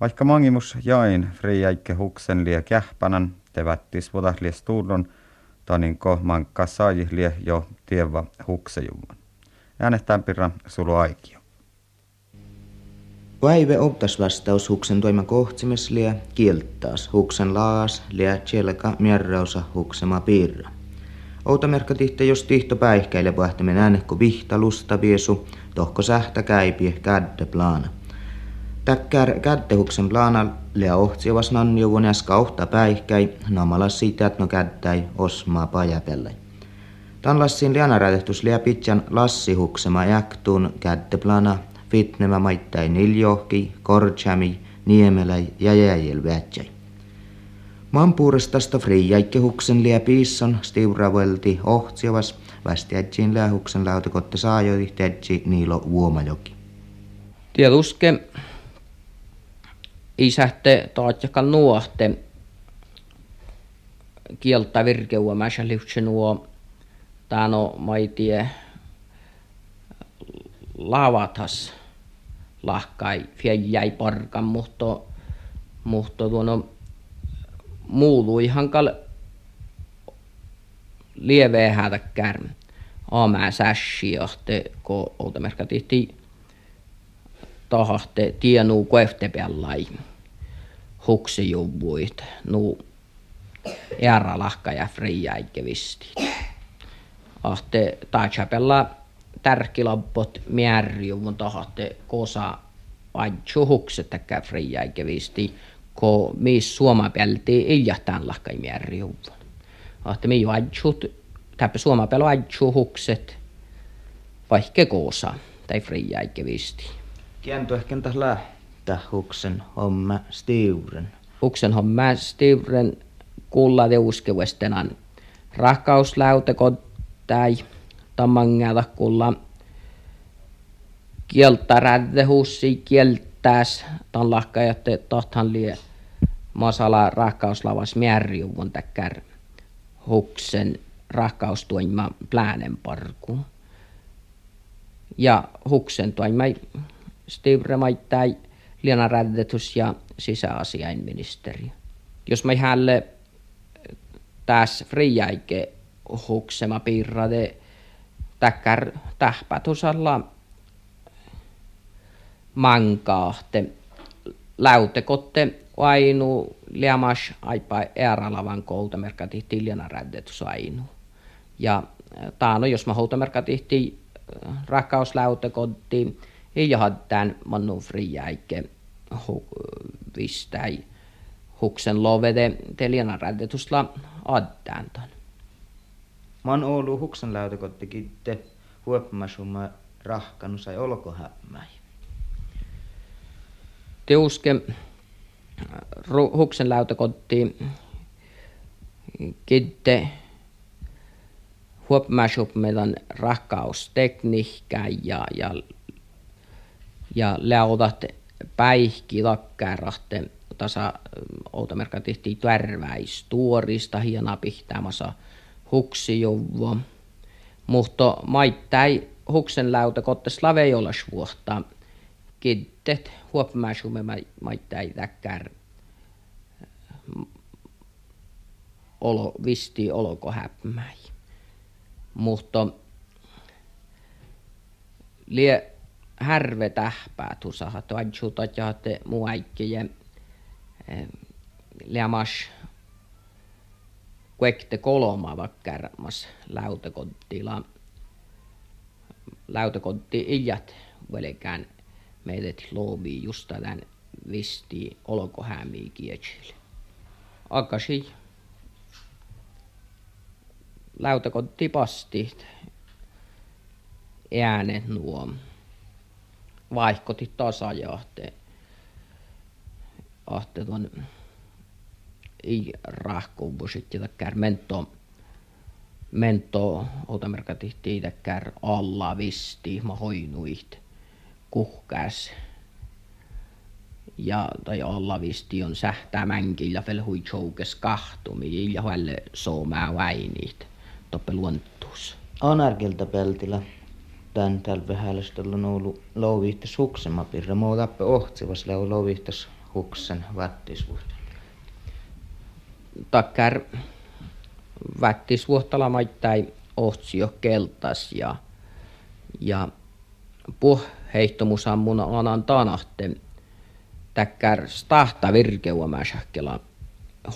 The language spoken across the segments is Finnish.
Vaikka mangimus jain friäikke huksen lie kähpänän, tevättis lie stuudon, taninko mankka sai lie jo tieva huksejumman. Äänestään pirra sulu aikio. Vaive optas vastaus huksen toima kohtsimes lie kieltaas huksen laas lie tjelka mierrausa huksema piirra. Outamerkka tihte jos tihto päihkäile vahtamen äänekko vihta lusta viesu, tohko sähtä käipi kädde plana. Täkkär käddehuksen plana lea ohtsiavas nannjuvun äskä ohta päihkäi, namala siitä, että no kädäi osmaa pajapelle. Tan lassin lianarätehtus lea pitjan lassihuksema jäktun käddeplana, fitnemä maittai niljohki, korchami, niemelä ja jäijel. Maan puurestasta friijäikkehuksen lia piisson stiuravelti ohtsiavas, västiätsiin lähuksen lautakotte saajoi tätsi niilo vuomajoki. Tietuske isähte taatjakan nuohte kieltä virkeua liutse nuo tano maitie lavatas lahkai jäi parkan, mutta, mutta tuono muulu ihan kal lieveä hätäkkär aamää sässi johte, kun outomerkka tihti tahte tienuu koeftepellai huksijuvuit, nu ära lahka ja friäikke visti. Ahte taachapella tärkilampot märjuvun tahatte kosa adju huksettäkään friäikke visti ko mis suoma pelti iljahtaan lahkai märjuvun. Ahte mi adjut täppä suoma pelo adju hukset vaikka kosa tai friäikke visti. Kiento ehkä lähtää huksen homma stiuren. Huksen homma stiuren kulla teuskevestenan rakkausläytekot tai tammangata kulla kieltä räddehussi kieltäs tan lahkajatte tohtan lie masala rakkauslavas märjuvun täkkär huksen rakkaustuima plänen parku. Ja huksen tuima Steve maittai Liana Räddetus ja sisäasiainministeri. Jos mä hälle tässä friäike huksema piirrade täkkär tähpätusalla mankaahte läytekotte ainu liamas aipa eäralavan koultamerkka tihti Liana Räddetus ainu. Ja taano, jos mä houtamerkka tihti ei tämän mannu friäike vistäi huksen lovede teliana rädetusla addantan. Man Oulu huksen läytäkotti kitte huopmasuma rahkanu sai olkohämmäi. Teuske huksen läytäkotti kitte huopmasup meidän rakkaustekniikka ja, ja ja läotat päihki lakkäärähte tasa outamerkka tehtiin tärväis tuorista hiena pihtämässä huksijovo. Mutta maittai huksen läuta kottes laveijolas vuotta kittet huopmäisumme maittai täkkär olo, visti oloko häpmäi. Mutta lie härve tähpää tusaha tuadjutat ja te muaikkeje leamas kuekte kolma vakkärmas läutakottila läutakotti iljat velkään meidät loovi just tämän visti olkohämiä kietsille. Akasi läutakotti pasti äänet nuo vaihkoti tasajahte ahte tuon i rahkuvu sitten kär mento mento otamerkka tihti kär alla visti ma hoinuit kuhkäs ja tai alla visti on sähtämänkillä fel hui choukes kahtumi ja huelle soomää väinit toppe. Anarkilta peltillä tän tällä vähälästöllä on ollut louvihtas pirra. Mä tappe ohtsivas lau louvihtas huksen vattisvuotta? Takkar vattisvuottala maittai ohtsio keltas ja, ja puh heittomusammun anan tanahte täkkär stahta virkeuamäsähkela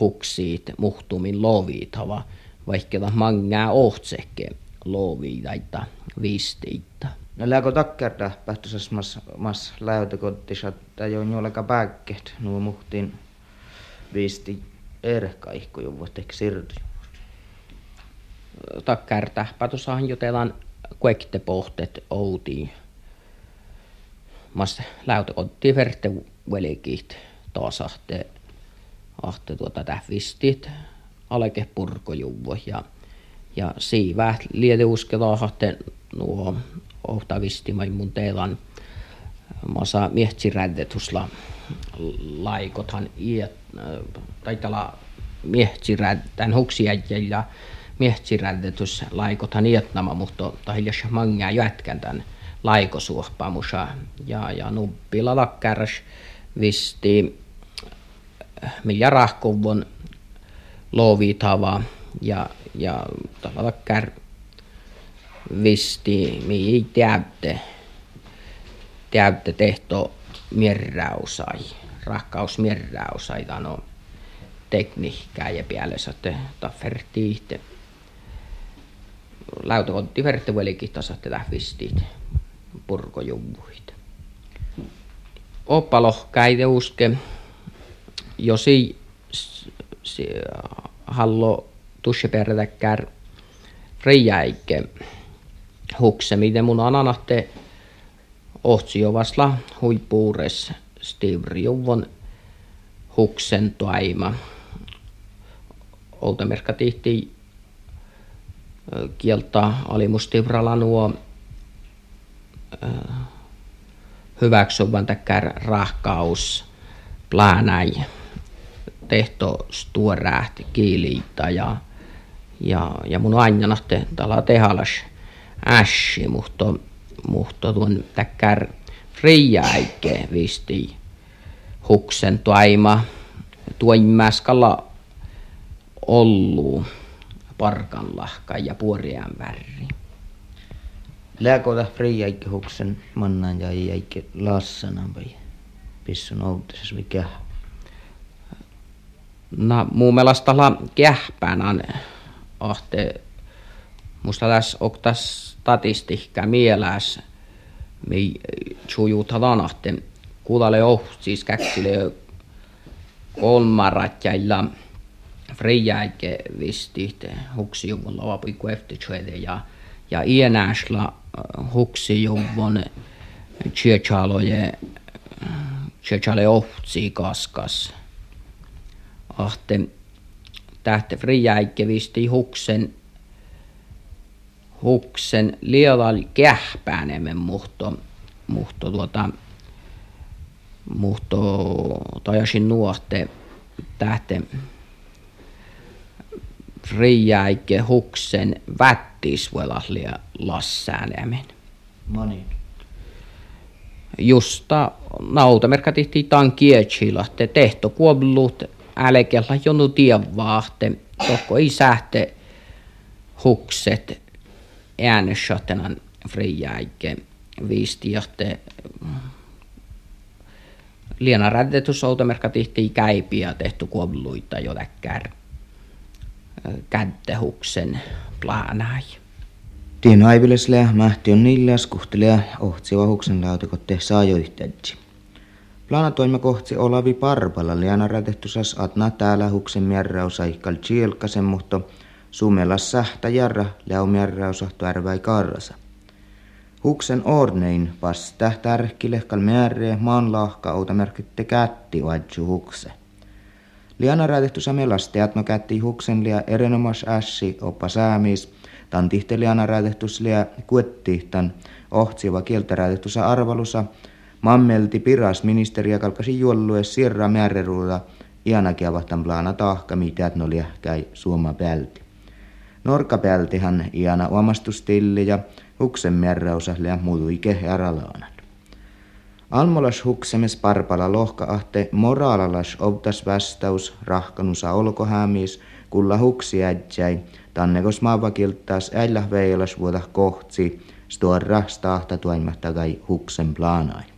huksiit muhtumin lovitava vaikka mangää ohtsekke loviitaita vistiitä. No lääkö takkerta pähtösessä mas, mas läytäkottissa, että jo juoleka pääkkeet, nuo muhtiin viisti erkaihko jo vuotek sirty. Takkerta pähtössähän jutellaan kuekte pohtet outiin. Mas läytäkotti verte velikit taas ahte, ahte tuota tähvistit aleke purkojuvvo ja ja siivää liete uskelaa nuo ohtavisti mun teelan. Masa miehtsirändetusla laikothan iät tai tällä miehtsirän huksia ja miehtsirändetus laikothan ietnama mutta tai jos mangaa jätkän tämän laikosuohpamusa ja ja nuppila lakkäräs visti millä rahkuvon lovitava ja ja tavalla kär visti mi täytte täytte tehto mierrausai rakkaus mierrausai tano tekniikkaa ja päälle saatte tafferti itse. Lautakotti verte velikin tasatte vistiit purkojummuit. Oppalohkäide uske josi hallo tussepertäkkär friäike hukse, miten mun ananahte ohtsijovasla huipuures stivriuvon huksen toima. Oltamerkka tihti kieltä alimustivrala nuo hyväksyvän täkkär rahkaus plänäi tehto stuorähti kiiliitä ja ja, ja mun aina tala tehalas ässi, mutta, mutta tuon täkkär friäike visti huksen toima tuoimäskalla ollu parkanlahka ja puoriaan väri. Lääkota friäike huksen mannan ja jäike lassanan vai pissun outisessa mikä? No, muun mielestä kähpään ahte musta tässä oktas statistiikka mieläs mi chujuta lanahte kuulale oh siis käksile kolmarat jäillä friäike vistihte huksijuvun lavapui kueftichuede ja ja ienäsla äh, huksijuvun tjöchaloje tjöchale ohtsi kaskas. Ahte tähte friäike visti huksen huksen lielal kähpäänemme muhto muhto tuota muhto tajasin nuohte tähte friäike huksen vättisvuelaslia lassäänemen. Moni. Justa nautamerkka tehtiin tan kiechilahte tehto kuoblut älkellä jonu tievaatte, tokko ei sähte hukset ääneschatenan friäike viistijahte liena räddetus outomerkka tihti käipiä tehty kuobluita jo täkkär kättehuksen planai. Tien aivilesle mähti on niilläs kuhtelia ohtseva huksen lautikotte saajoihtedji. Planatoimme kohti Olavi Parpala liana rätehtusas atna täällä huksen mierraus aikal chielkasen, mutta sumelas sähtä jarra leu mierrausa tärväi karrasa. Huksen ornein vasta tärkkilehkal määre maan lahka outa merkitte kätti vaidju hukse. Liana rätehtusa melasti atma kätti huksen lia erinomas ässi oppa säämis, tan tihte liana rätehtus lia kuettihtan ohtseva kieltä rätehtusa arvalusa, Mammelti piras ministeriä kalkasi juollue sirra määreruuta ianakia vahtan plana tahka mitä no käy suoma pälti. Norka pältihan iana omastustilli ja huksen märräusa ja muutu ike aralaanan. Almolas huksemes parpala lohka ahte moraalalas obtas vastaus rahkanusa olkohämis, kulla huksi ädjäi, tannekos maavakiltaas äillä veilas vuoda kohtsi, stuorra stahta tuimahtagai huksen planai.